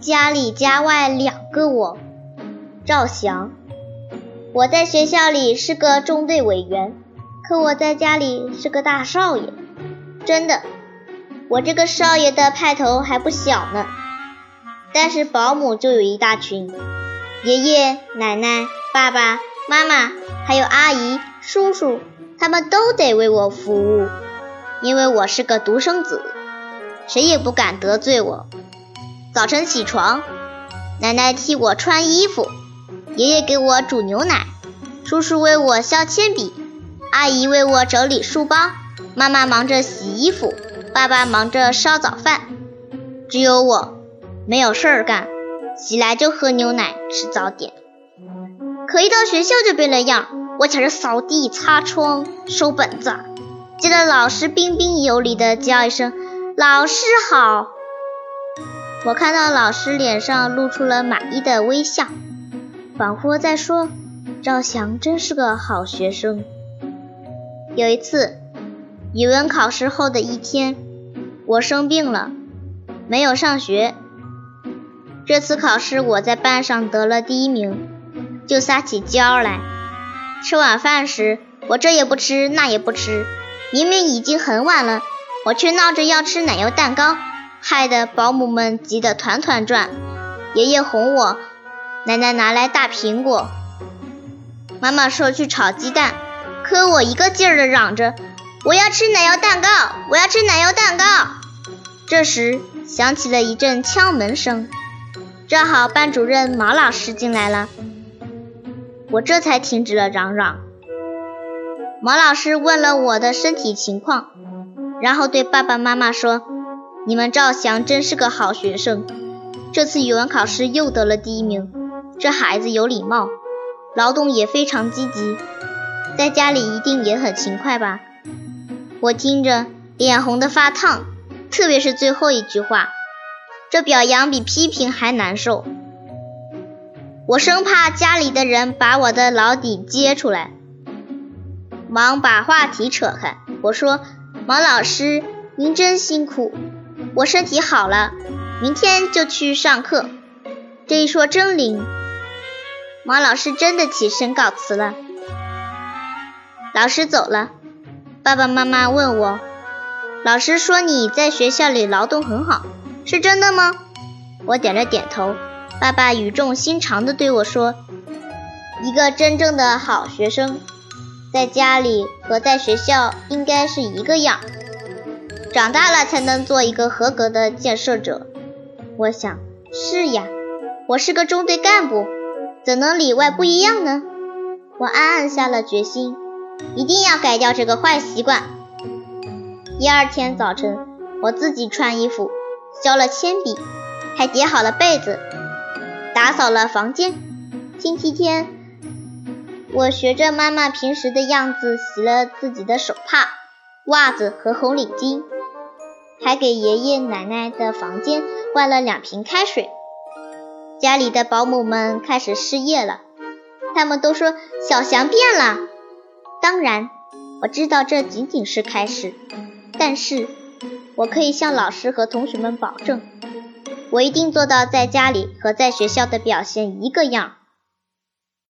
家里家外两个我。赵翔，我在学校里是个中队委员，可我在家里是个大少爷。真的，我这个少爷的派头还不小呢。但是保姆就有一大群，爷爷奶奶、爸爸妈妈，还有阿姨、叔叔，他们都得为我服务，因为我是个独生子，谁也不敢得罪我。早晨起床，奶奶替我穿衣服，爷爷给我煮牛奶，叔叔为我削铅笔，阿姨为我整理书包，妈妈忙着洗衣服，爸爸忙着烧早饭，只有我没有事儿干，起来就喝牛奶吃早点。可一到学校就变了样，我抢着扫地、擦窗、收本子，见到老师彬彬有礼的叫一声“老师好”。我看到老师脸上露出了满意的微笑，仿佛在说：“赵翔真是个好学生。”有一次，语文考试后的一天，我生病了，没有上学。这次考试我在班上得了第一名，就撒起娇来。吃晚饭时，我这也不吃那也不吃，明明已经很晚了，我却闹着要吃奶油蛋糕。害得保姆们急得团团转，爷爷哄我，奶奶拿来大苹果，妈妈说去炒鸡蛋，可我一个劲儿的嚷着我要吃奶油蛋糕，我要吃奶油蛋糕。这时响起了一阵敲门声，正好班主任毛老师进来了，我这才停止了嚷嚷。毛老师问了我的身体情况，然后对爸爸妈妈说。你们赵翔真是个好学生，这次语文考试又得了第一名。这孩子有礼貌，劳动也非常积极，在家里一定也很勤快吧？我听着脸红的发烫，特别是最后一句话，这表扬比批评还难受。我生怕家里的人把我的老底揭出来，忙把话题扯开。我说：“毛老师，您真辛苦。”我身体好了，明天就去上课。这一说真灵，毛老师真的起身告辞了。老师走了，爸爸妈妈问我，老师说你在学校里劳动很好，是真的吗？我点了点头。爸爸语重心长地对我说，一个真正的好学生，在家里和在学校应该是一个样。长大了才能做一个合格的建设者。我想，是呀，我是个中队干部，怎能里外不一样呢？我暗暗下了决心，一定要改掉这个坏习惯。第二天早晨，我自己穿衣服，削了铅笔，还叠好了被子，打扫了房间。星期天，我学着妈妈平时的样子洗了自己的手帕、袜子和红领巾。还给爷爷奶奶的房间换了两瓶开水。家里的保姆们开始失业了，他们都说小翔变了。当然，我知道这仅仅是开始，但是我可以向老师和同学们保证，我一定做到在家里和在学校的表现一个样。